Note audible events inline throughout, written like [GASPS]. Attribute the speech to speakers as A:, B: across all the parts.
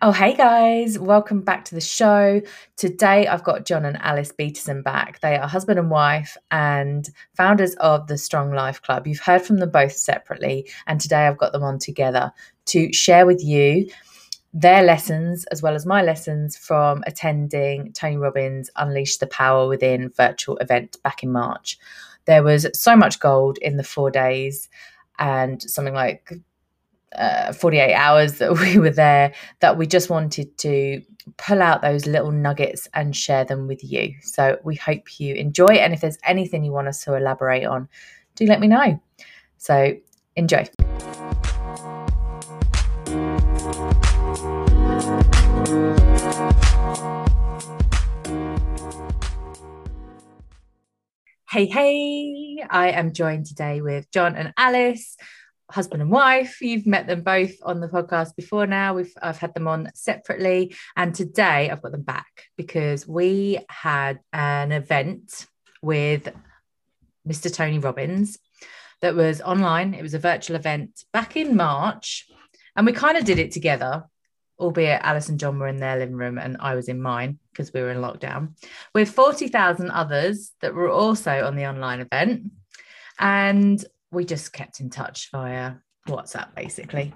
A: Oh, hey guys, welcome back to the show. Today I've got John and Alice Beetison back. They are husband and wife and founders of the Strong Life Club. You've heard from them both separately, and today I've got them on together to share with you their lessons as well as my lessons from attending Tony Robbins Unleash the Power Within virtual event back in March. There was so much gold in the four days and something like uh, 48 hours that [LAUGHS] we were there that we just wanted to pull out those little nuggets and share them with you. So we hope you enjoy. And if there's anything you want us to elaborate on, do let me know. So enjoy. Hey, hey, I am joined today with John and Alice husband and wife. You've met them both on the podcast before now. We've I've had them on separately. And today I've got them back because we had an event with Mr. Tony Robbins that was online. It was a virtual event back in March. And we kind of did it together, albeit Alice and John were in their living room and I was in mine because we were in lockdown, with 40,000 others that were also on the online event. And we just kept in touch via WhatsApp basically.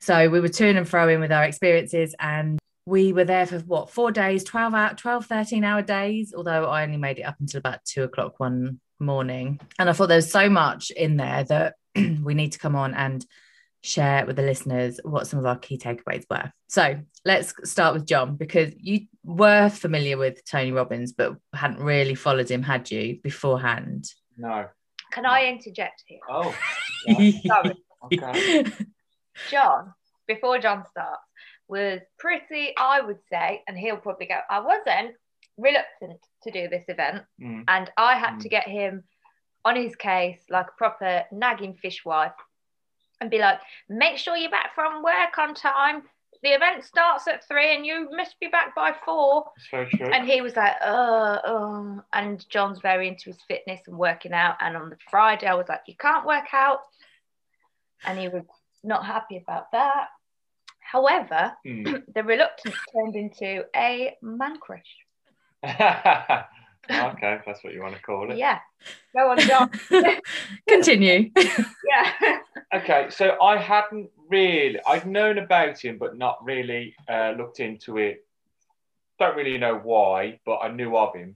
A: So we were turn and fro in with our experiences and we were there for what four days 12 out 12 13 hour days although i only made it up until about two o'clock one morning. And i thought there was so much in there that [CLEARS THROAT] we need to come on and share with the listeners what some of our key takeaways were. So let's start with john because you were familiar with tony robbins but hadn't really followed him had you beforehand?
B: No
C: can I interject here?
B: Oh,
C: Sorry. [LAUGHS]
B: okay.
C: John, before John starts, was pretty, I would say, and he'll probably go, I wasn't reluctant to do this event.
B: Mm.
C: And I had
B: Mm.
C: to get him on his case like a proper nagging fishwife and be like, make sure you're back from work on time. The event starts at three and you must be back by four.
B: It's very true.
C: And he was like, oh, oh. And John's very into his fitness and working out. And on the Friday, I was like, you can't work out. And he was not happy about that. However,
B: Mm. [CLEARS THROAT]
C: the reluctance turned into a man crush. [LAUGHS]
B: okay, if that's what you want to call it.
C: Yeah. Go on, John. [LAUGHS]
A: continue
C: yeah. [LAUGHS]
B: Okay, so I hadn't really, I'd known about him, but not really uh, looked into it. Don't really know why, but I knew of him.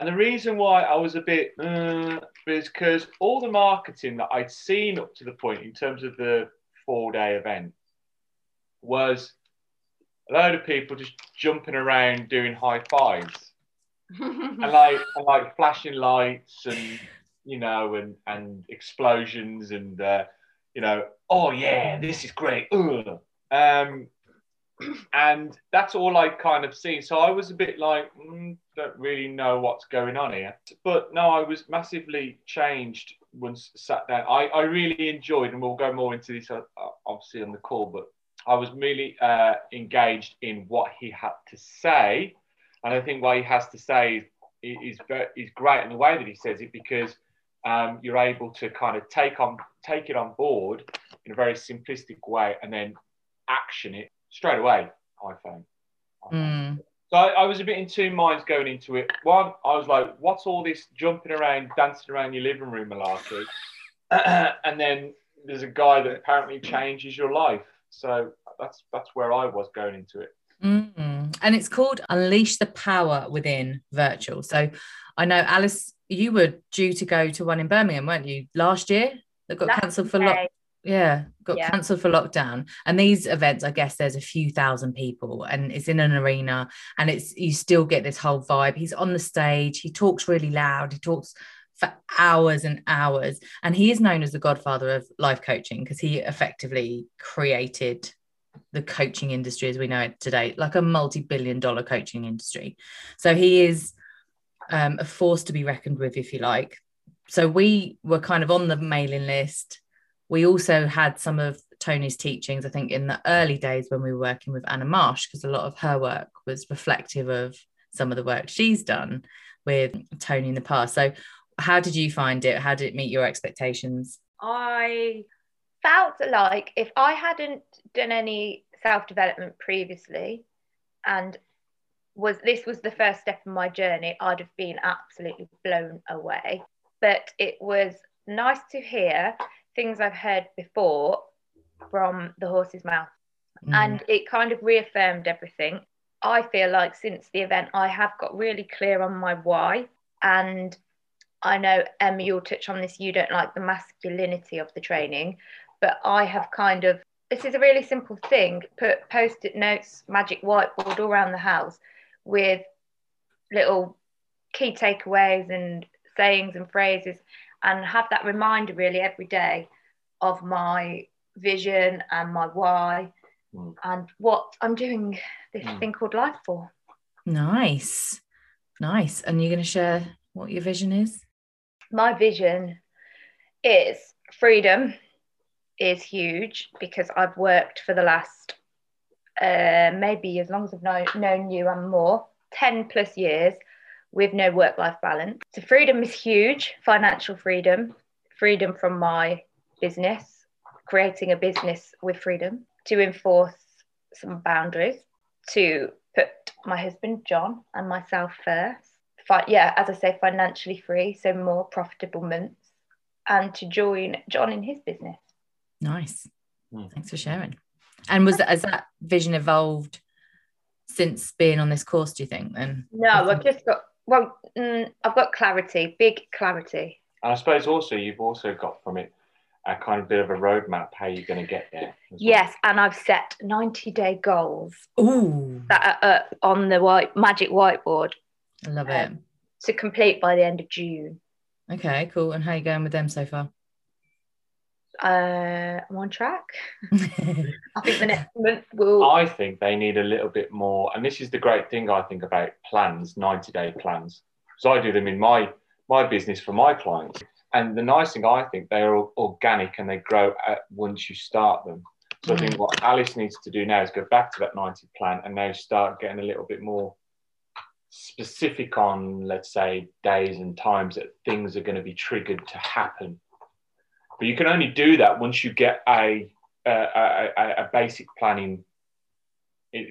B: And the reason why I was a bit uh, is because all the marketing that I'd seen up to the point in terms of the four day event was a load of people just jumping around doing high fives and like and like flashing lights and you know and and explosions and uh, you know oh yeah this is great. Ugh. um and that's all I kind of seen so I was a bit like mm, don't really know what's going on here. But no I was massively changed once sat down. I, I really enjoyed and we'll go more into this uh, obviously on the call but I was really uh, engaged in what he had to say and I think what he has to say is, is, is great in the way that he says it because um, you're able to kind of take on take it on board in a very simplistic way and then action it straight away. I found. I found.
A: Mm.
B: So I, I was a bit in two minds going into it. One, I was like, "What's all this jumping around, dancing around your living room malarkey?" [CLEARS THROAT] and then there's a guy that apparently changes your life. So that's that's where I was going into it.
A: Mm. And it's called Unleash the Power Within Virtual. So I know, Alice, you were due to go to one in Birmingham, weren't you, last year? That got cancelled for lock. Yeah, got
C: Yeah.
A: cancelled for lockdown. And these events, I guess there's a few thousand people and it's in an arena and it's you still get this whole vibe. He's on the stage, he talks really loud, he talks for hours and hours. And he is known as the godfather of life coaching because he effectively created the coaching industry as we know it today, like a multi-billion dollar coaching industry. So he is um, a force to be reckoned with, if you like. So we were kind of on the mailing list. We also had some of Tony's teachings, I think, in the early days when we were working with Anna Marsh, because a lot of her work was reflective of some of the work she's done with Tony in the past. So, how did you find it? How did it meet your expectations?
C: I felt like if I hadn't done any self development previously, and was this was the first step in my journey, I'd have been absolutely blown away. But it was nice to hear things I've heard before from the horse's mouth. Mm. And it kind of reaffirmed everything. I feel like since the event, I have got really clear on my why. And I know, Emma, you'll touch on this. You don't like the masculinity of the training, but I have kind of, this is a really simple thing put post it notes, magic whiteboard all around the house with little key takeaways and sayings and phrases and have that reminder really every day of my vision and my why mm. and what I'm doing this mm. thing called life for.
A: Nice. Nice. And you're going to share what your vision is?
C: My vision is freedom is huge because I've worked for the last uh, maybe as long as I've known, known you and more, 10 plus years with no work life balance. So, freedom is huge financial freedom, freedom from my business, creating a business with freedom, to enforce some boundaries, to put my husband John and myself first. Fi- yeah, as I say, financially free, so more profitable months, and to join John in his business.
A: Nice. Mm. Thanks for sharing. And was that, has that vision evolved since being on this course? Do you think? Then
C: no, I've just got well, mm, I've got clarity, big clarity.
B: And I suppose also you've also got from it a kind of bit of a roadmap how you're going to get there.
C: Yes, well. and I've set 90 day goals.
A: Ooh.
C: That are up on the white magic whiteboard.
A: I love um, it.
C: To complete by the end of June.
A: Okay, cool. And how are you going with them so far?
C: Uh, I'm on track. [LAUGHS] I think the next month will.
B: I think they need a little bit more, and this is the great thing I think about plans, 90 day plans, because I do them in my my business for my clients. And the nice thing I think they're organic and they grow at, once you start them. So. I think mm. what Alice needs to do now is go back to that 90 plan and now start getting a little bit more specific on, let's say, days and times that things are going to be triggered to happen but you can only do that once you get a a, a, a basic planning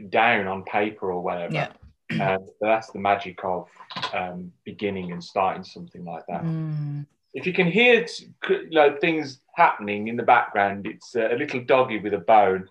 B: down on paper or whatever.
A: Yeah.
B: Um, that's the magic of um, beginning and starting something like that.
A: Mm.
B: If you can hear like things happening in the background, it's a little doggy with a bone,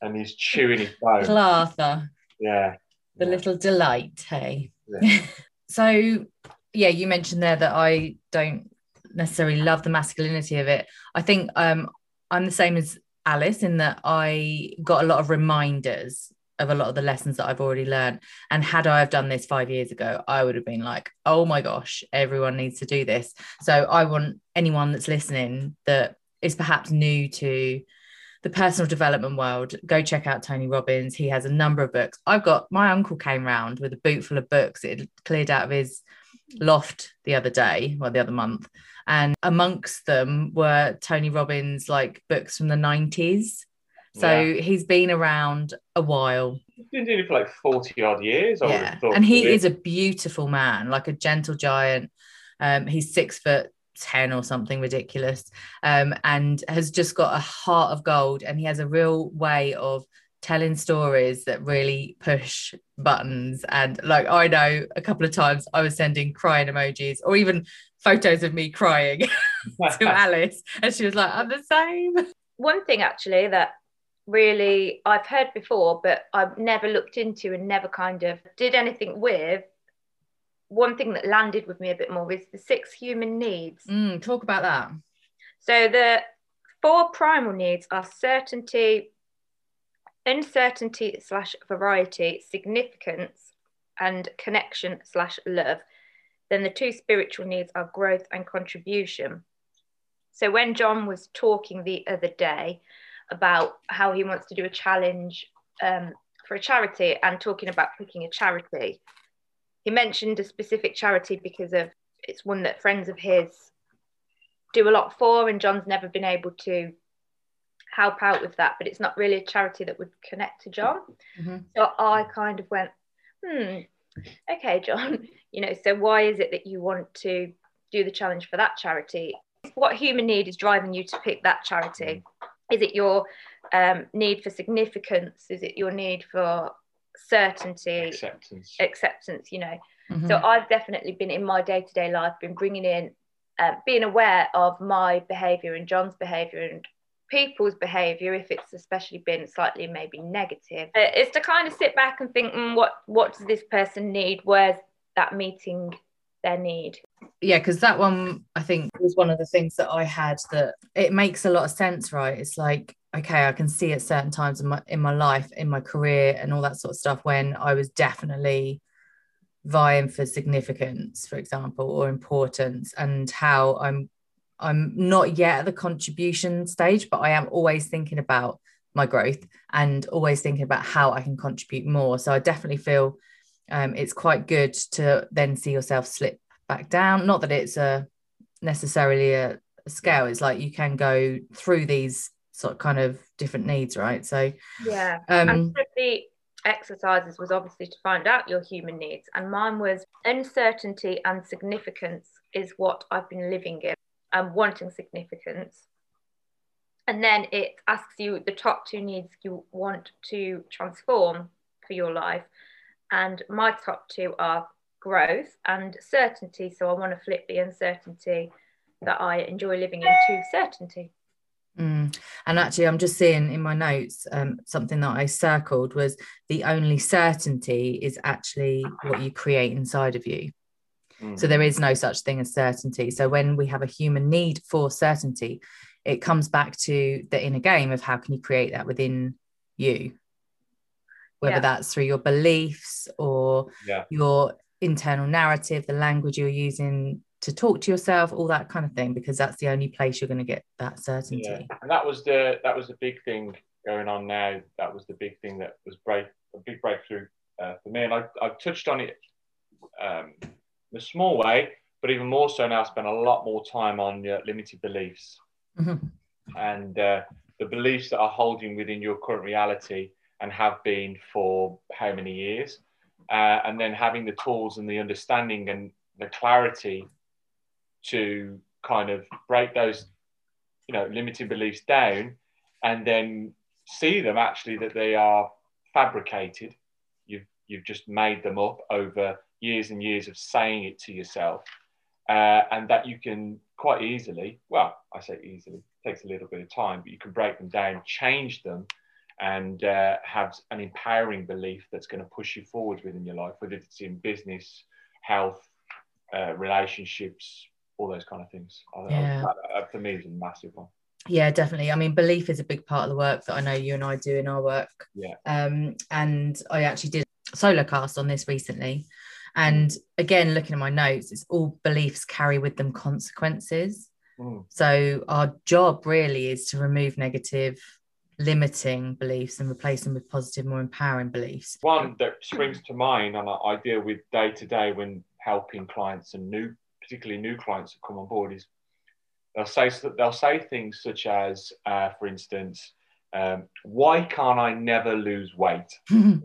B: and he's chewing his [LAUGHS] bone.
A: Clather.
B: Yeah.
A: The
B: yeah.
A: little delight, hey. Yeah. [LAUGHS] so, yeah, you mentioned there that I don't necessarily love the masculinity of it. I think um, I'm the same as Alice in that I got a lot of reminders of a lot of the lessons that I've already learned. And had I have done this five years ago, I would have been like, oh my gosh, everyone needs to do this. So I want anyone that's listening that is perhaps new to the personal development world, go check out Tony Robbins. He has a number of books. I've got my uncle came round with a boot full of books. It cleared out of his loft the other day, well, the other month. And amongst them were Tony Robbins' like books from the 90s. So yeah. he's been around a while.
B: He's been doing it for like 40 odd years.
A: yeah. And he is a beautiful man, like a gentle giant. Um, he's six foot 10 or something ridiculous um, and has just got a heart of gold. And he has a real way of telling stories that really push buttons. And like I know a couple of times I was sending crying emojis or even photos of me crying [LAUGHS] to [LAUGHS] Alice. And she was like, I'm the same.
C: One thing actually that really I've heard before, but I've never looked into and never kind of did anything with. One thing that landed with me a bit more is the six human needs.
A: Mm, talk about that.
C: So the four primal needs are certainty, uncertainty slash variety, significance, and connection slash love. Then the two spiritual needs are growth and contribution. So when John was talking the other day about how he wants to do a challenge um, for a charity and talking about picking a charity, he mentioned a specific charity because of it's one that friends of his do a lot for, and John's never been able to help out with that, but it's not really a charity that would connect to John.
A: Mm-hmm.
C: So I kind of went, hmm, okay, John, [LAUGHS] you know, so why is it that you want to do the challenge for that charity? What human need is driving you to pick that charity? Is it your um, need for significance? Is it your need for certainty,
B: Acceptance.
C: acceptance? You know,
A: Mhm.
C: so I've definitely been in my day to day life, been bringing in, uh, being aware of my behaviour and John's behaviour and people's behaviour, if it's especially been slightly maybe negative, uh, is to kind of sit back and think, mm, what what does this person need? Where's that meeting their need?
A: yeah because that one i think was one of the things that i had that it makes a lot of sense right it's like okay i can see at certain times in my in my life in my career and all that sort of stuff when i was definitely vying for significance for example or importance and how i'm i'm not yet at the contribution stage but i am always thinking about my growth and always thinking about how i can contribute more so i definitely feel um, it's quite good to then see yourself slip back down. Not that it's a necessarily a, scale. It's like you can go through these sort of kind of different needs, right? So
C: Yeah.
A: um
C: and the exercises was obviously to find out your human needs and mine was uncertainty and significance is what i've been living in and wanting significance and then it asks you the top two needs you want to transform for your life and my top two are growth and certainty so i want to flip the uncertainty that i enjoy living in to certainty
A: Mm. And actually, I'm just seeing in my notes um, something that I circled was the only certainty is actually what you create inside of you.
B: Mm.
A: So there is no such thing as certainty. So when we have a human need for certainty, it comes back to the inner game of how can you create that within you, whether
C: Yeah.
A: that's through your beliefs or
B: Yeah.
A: your internal narrative, the language you're using to talk to yourself, all that kind of thing, because that's the only place you're going to get that certainty.
B: Yeah, and that was the that was the big thing going on now. That was the big thing that was break a big breakthrough uh, for me, and I I touched on it um, in a small way, but even more so now. I spend a lot more time on your limited beliefs
A: Mhm.
B: and uh, the beliefs that are holding within your current reality and have been for how many years, uh, and then having the tools and the understanding and the clarity to kind of break those you know limiting beliefs down and then see them actually that they are fabricated you've you've just made them up over years and years of saying it to yourself uh, and that you can quite easily well i say easily it takes a little bit of time but you can break them down change them and uh, have an empowering belief that's going to push you forward within your life whether it's in business health uh, relationships all those kind of things I- I-
A: Yeah.
B: that, uh, for me is a massive one
A: Yeah, definitely. I mean, belief is a big part of the work that I know you and I do in our work.
B: Yeah.
A: Um, and I actually did a solo cast on this recently. And again, looking at my notes, it's all beliefs carry with them consequences.
B: Mm.
A: So our job really is to remove negative, limiting beliefs and replace them with positive, more empowering beliefs.
B: One that springs to mind, and I, deal with day to day when helping clients and new, particularly new clients that come on board, is they'll say they'll say things such as, uh, for instance, um, "Why can't I never lose weight?" [LAUGHS]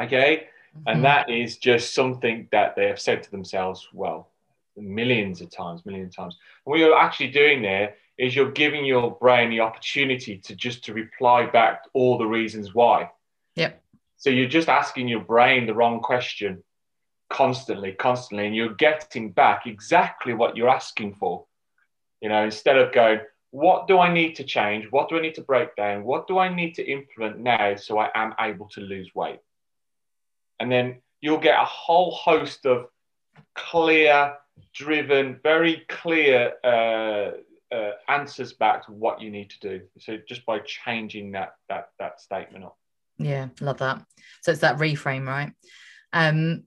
B: Okay, and that is just something that they have said to themselves. Well, millions of times, millions of times. And what you're actually doing there is you're giving your brain the opportunity to just to reply back all the reasons why.
A: Yep.
B: So you're just asking your brain the wrong question constantly, constantly, and you're getting back exactly what you're asking for. You know, instead of going, what do I need to change? What do I need to break down? What do I need to implement now so I am able to lose weight? And then you'll get a whole host of clear, driven, very clear uh, uh, answers back to what you need to do. So just by changing that that that statement up.
A: Yeah, love that. So it's that reframe, right? Um,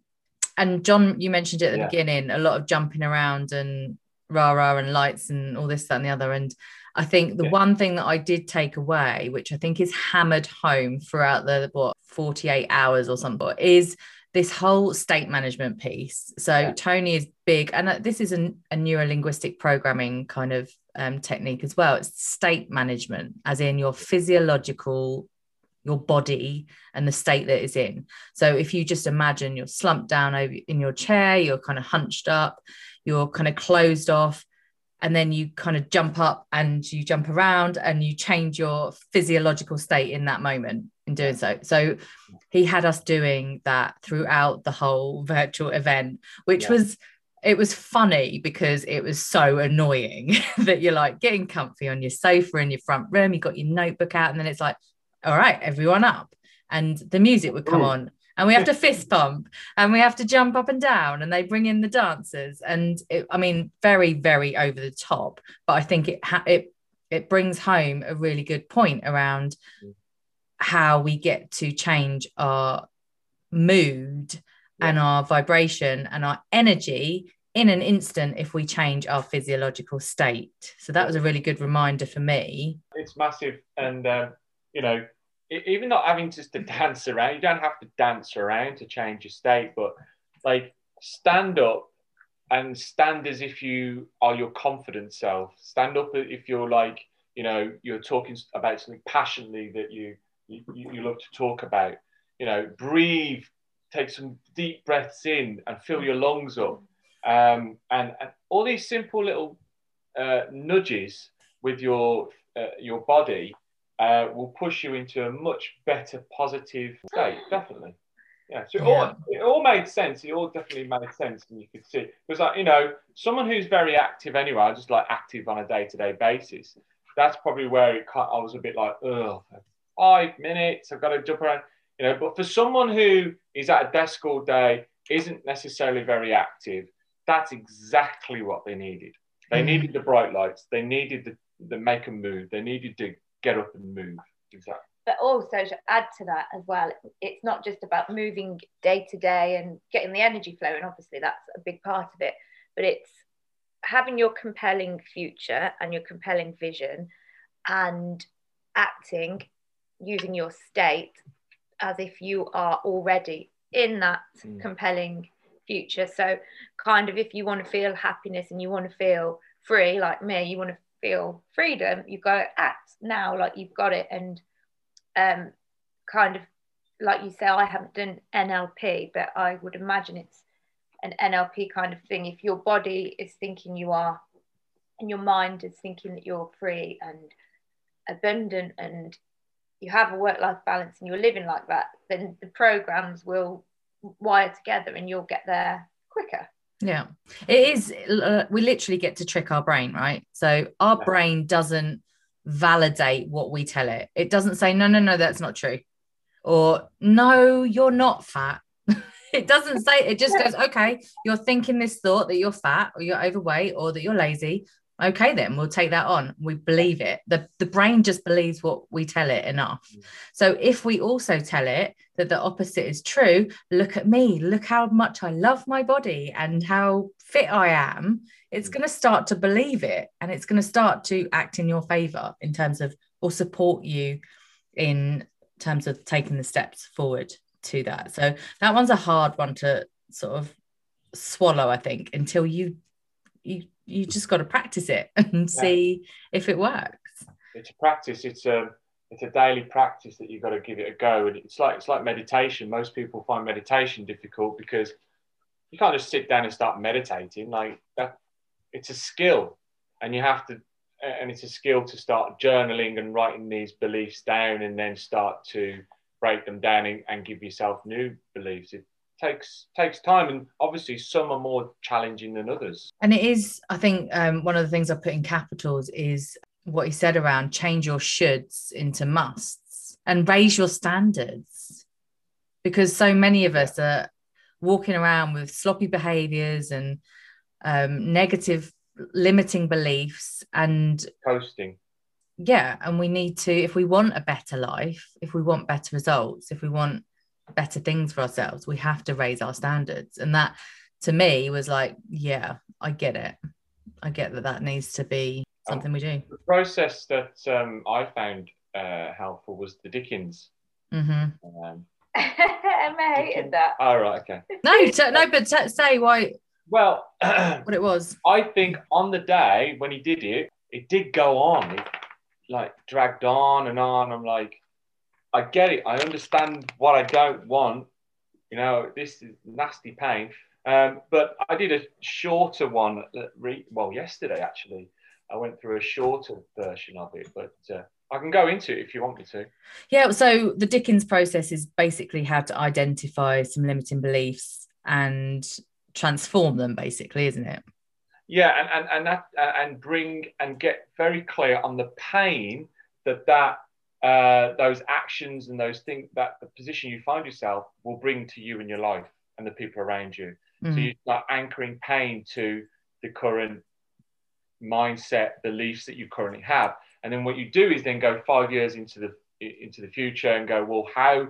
A: and John, you mentioned it at the
B: Yeah.
A: beginning, a lot of jumping around and rah rah and lights and all this, that, and the other. And I think the
B: Yeah.
A: one thing that I did take away, which I think is hammered home throughout the what 48 hours or something, is this whole state management piece. So
B: Yeah.
A: Tony is big, and uh, this is a, a neuro-linguistic programming kind of um, technique as well. It's state management, as in your physiological, your body and the state that is in. So if you just imagine you're slumped down over in your chair, you're kind of hunched up, you're kind of closed off, and then you kind of jump up and you jump around and you change your physiological state in that moment in doing so. So he had us doing that throughout the whole [LAUGHS] virtual event, which yeah. was it was funny because it was so annoying [LAUGHS] that you're like getting comfy on your sofa in your front room, you got your notebook out, and then it's like, all right, everyone up. And the music would come Ooh. on and we have to fist bump and we have to jump up and down and they bring in the dancers. And it, i mean very very over the top but i think it ha- it it brings home a really good point around how we get to change our mood yeah. and our vibration and our energy in an instant if we change our physiological state. So that was a really good reminder for me.
B: It's massive and uh, you know even not having just to dance around, you don't have to dance around to change your state, but like stand up and stand as if you are your confident self. Stand up if you're like, you know, you're talking about something passionately that you you, you love to talk about. You know, breathe, take some deep breaths in and fill your lungs up. Um, and, and all these simple little uh, nudges with your uh, your body uh, will push you into a much better positive state, [GASPS] definitely. Yeah, so it, yeah. All, it all made sense. It all definitely made sense, and you could see because, like you know, someone who's very active anyway, I just like active on a day-to-day basis. That's probably where it. Cut. I was a bit like, oh, five minutes, I've got to jump around, you know. But for someone who is at a desk all day, isn't necessarily very active, that's exactly what they needed. They mm. needed the bright lights. They needed the, the make a move. They needed to get up and move. Exactly.
C: But also to add to that as well, it's not just about moving day to day and getting the energy flowing. Obviously, that's a big part of it. But it's having your compelling future and your compelling vision and acting using your state as if you are already in that mm. compelling future. So, kind of if you want to feel happiness and you want to feel free, like me, you want to feel freedom, you've got to act now like you've got it. And um, kind of like you say, I haven't done NLP, but I would imagine it's an NLP kind of thing. If your body is thinking you are, and your mind is thinking that you're free and abundant, and you have a work life balance and you're living like that, then the programs will wire together and you'll get there quicker.
A: Yeah, it is. Uh, we literally get to trick our brain, right? So our yeah. brain doesn't validate what we tell it. It doesn't say, no, no, no, that's not true. Or, no, you're not fat. [LAUGHS] it doesn't say, it just goes, okay, you're thinking this thought that you're fat or you're overweight or that you're lazy okay then we'll take that on we believe it the, the brain just believes what we tell it enough mm. so if we also tell it that the opposite is true look at me look how much i love my body and how fit i am it's mm. going to start to believe it and it's going to start to act in your favor in terms of or support you in terms of taking the steps forward to that so that one's a hard one to sort of swallow i think until you you you just got to practice it [LAUGHS] and see if it works.
B: It's a practice. It's a it's a daily practice that you've got to give it a go. And it's like it's like meditation. Most people find meditation difficult because you can't just sit down and start meditating. Like that, it's a skill, and you have to. And it's a skill to start journaling and writing these beliefs down, and then start to break them down and, and give yourself new beliefs. It, takes takes time and obviously some are more challenging than others
A: and it is i think um, one of the things i put in capitals is what he said around change your shoulds into musts and raise your standards. Because so many of us are walking around with sloppy behaviors and um, negative limiting beliefs and
B: coasting.
A: Yeah and we need to if we want a better life if we want better results if we want better things for ourselves we have to raise our standards. And that to me was like yeah i get it. I get that that needs to be something we do
B: the process that um, i found uh, helpful was the dickens
A: mm-hmm.
C: um, [LAUGHS] Emma hated that.
B: Oh, right, okay. [LAUGHS]
A: No, t- no, but t- say why.
B: Well, [CLEARS THROAT]
A: what it was.
B: I think on the day when he did it, it did go on. It like dragged on and on. I'm like, I get it. I understand what I don't want. You know, this is nasty pain. Um, but I did a shorter one, re- well, yesterday actually, I went through a shorter version of it, but uh, I can go into it if you want me to.
A: Yeah. So the Dickens process is basically how to identify some limiting beliefs and transform them, basically, isn't it?
B: Yeah, and and and that uh, and bring and get very clear on the pain that that uh, those actions and those things that the position you find yourself will bring to you in your life and the people around you. Mm. So you start anchoring pain to the current mindset, beliefs that you currently have. And then what you do is then go five years into the into the future and go, well, how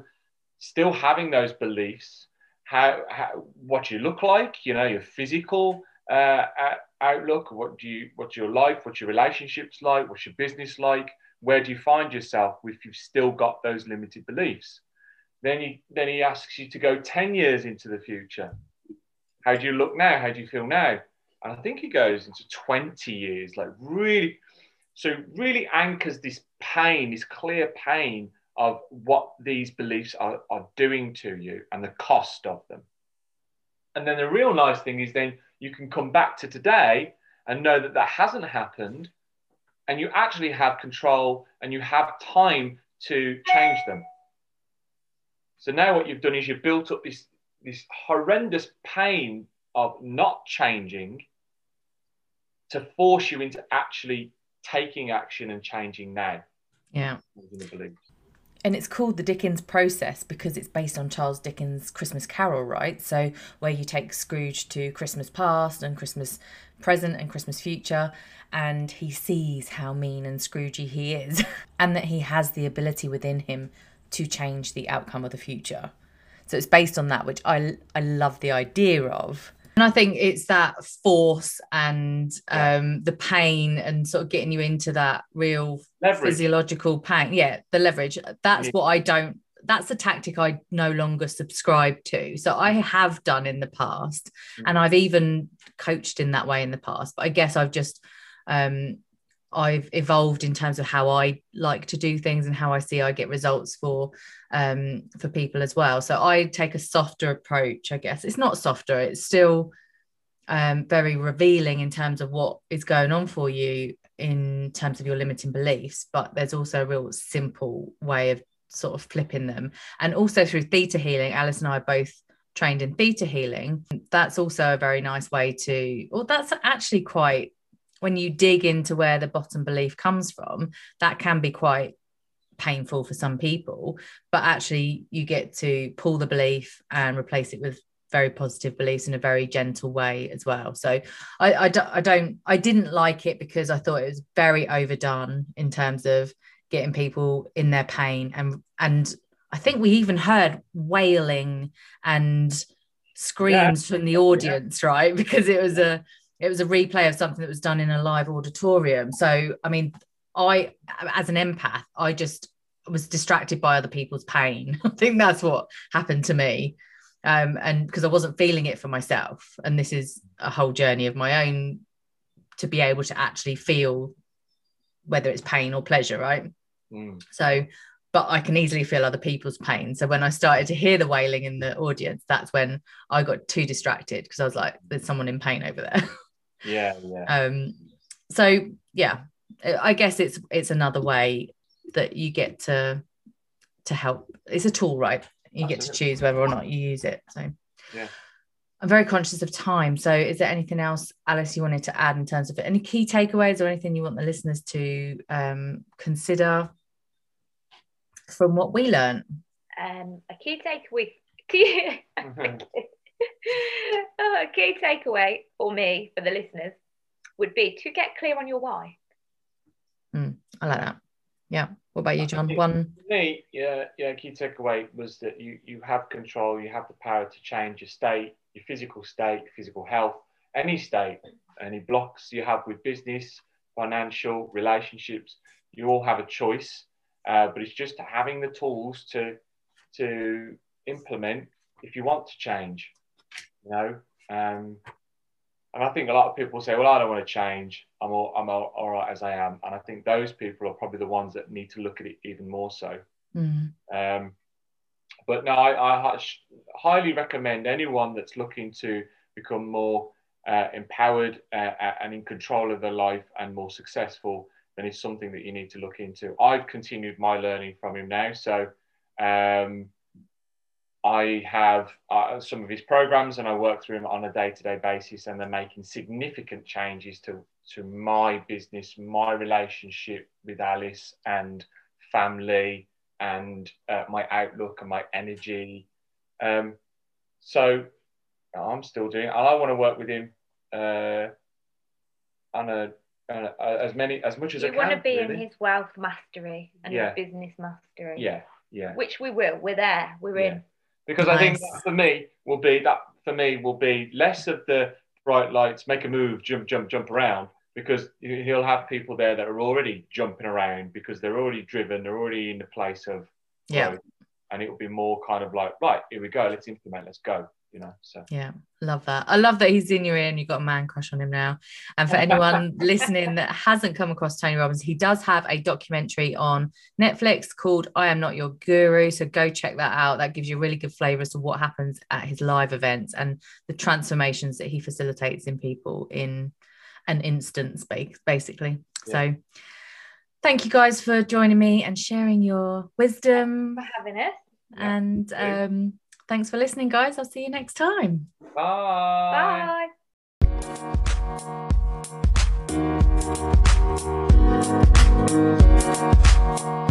B: still having those beliefs, how, how what you look like, you know, your physical uh, outlook, what do you what's your life, what's your relationships like, what's your business like, where do you find yourself if you've still got those limited beliefs? Then he then he asks you to go 10 years into the future. How do you look now? How do you feel now? And I think he goes into 20 years, like really, so really anchors this pain, this clear pain of what these beliefs are, are doing to you and the cost of them. And then the real nice thing is then you can come back to today and know that that hasn't happened and you actually have control and you have time to change them. So now what you've done is you've built up this, this horrendous pain of not changing to force you into actually taking action and changing now.
A: Yeah. And it's called the Dickens process because it's based on Charles Dickens' Christmas Carol, right? So, where you take Scrooge to Christmas past and Christmas present and Christmas future, and he sees how mean and Scroogey he is, [LAUGHS] and that he has the ability within him to change the outcome of the future. So, it's based on that, which I, I love the idea of. And I think it's that force and um, the pain and sort of getting you into that real leverage. physiological pain. Yeah, the leverage. That's yeah. what I don't. That's a tactic I no longer subscribe to. So I have done in the past, mm-hmm. and I've even coached in that way in the past. But I guess I've just um, I've evolved in terms of how I like to do things and how I see I get results for um, for people as well. So I take a softer approach, I guess. It's not softer, it's still um, very revealing in terms of what is going on for you in terms of your limiting beliefs, but there's also a real simple way of sort of flipping them. And also through theta healing, Alice and I are both trained in theta healing. That's also a very nice way to, well, that's actually quite when you dig into where the bottom belief comes from, that can be quite painful for some people. But actually, you get to pull the belief and replace it with very positive beliefs in a very gentle way as well. So I, I, I don't, I didn't like it because I thought it was very overdone in terms of getting people in their pain and and I think we even heard wailing and screams yeah. from the audience, yeah. right? [LAUGHS] Because it was a it was a replay of something that was done in a live auditorium. So, I mean, I, as an empath, I just was distracted by other people's pain. [LAUGHS] I think that's what happened to me. Um, and because I wasn't feeling it for myself. And this is a whole journey of my own to be able to actually feel whether it's pain or pleasure, right? Mm. So, but I can easily feel other people's pain. So when I started to hear the wailing in the audience, that's when I got too distracted because I was like, there's someone in pain over there. [LAUGHS]
B: Yeah, yeah.
A: Um, so yeah, I guess it's it's another way that you get to to help. It's a tool, right? You Absolutely. get to choose whether or not you use it. So
B: yeah.
A: I'm very conscious of time. So, is there anything else, Alice, you wanted to add in terms of it? Any key takeaways or anything you want the listeners to um, consider from what we learned?
C: Um, a key takeaway. [LAUGHS] Key, mm-hmm. A key takeaway for me, for the listeners, would be to get clear on your why.
A: Mm, I like that. Yeah. What about you, John? One.
B: For me, yeah, yeah. Key takeaway was that you you have control. You have the power to change your state, your physical state, physical health, any state, any blocks you have with business, financial, relationships. You all have a choice, uh, but it's just having the tools to to implement if you want to change you know. Um, and I think a lot of people say, well, I don't want to change. I'm all, I'm all, all right as I am. And I think those people are probably the ones that need to look at it even more so.
A: Mm.
B: Um, but no, I, I highly recommend anyone that's looking to become more uh, empowered uh, and in control of their life and more successful, then it's something that you need to look into. I've continued my learning from him now. So um, I have uh, some of his programs and I work through him on a day to day basis, and they're making significant changes to, to my business, my relationship with Alice and family, and uh, my outlook and my energy. Um, so I'm still doing. And I want to work with him uh, on a, on as many as much as
C: you
B: I can.
C: You want to be
B: really.
C: in his wealth mastery and
B: Yeah.
C: his business mastery.
B: Yeah, yeah.
C: Which we will. We're there. We're
B: Yeah.
C: in.
B: Because I think that for me will be that for me will be less of the bright lights, make a move, jump, jump, jump around. Because he- he'll have people there that are already jumping around because they're already driven, they're already in the place of
A: Yeah.
B: growth. and it will be more kind of like, right, here we go, let's implement, let's go, you know. So
A: Yeah, love that. I love that he's in your ear and you've got a man crush on him now. And for anyone [LAUGHS] listening that hasn't come across Tony Robbins, he does have a documentary on Netflix called I Am Not Your Guru. So go check that out. That gives you a really good flavor as to what happens at his live events and the transformations that he facilitates in people in an instant ba- basically. So thank you guys for joining me and sharing your wisdom.
C: For having us.
A: And um, Thanks for listening, guys. I'll see you next time.
B: Bye.
C: Bye.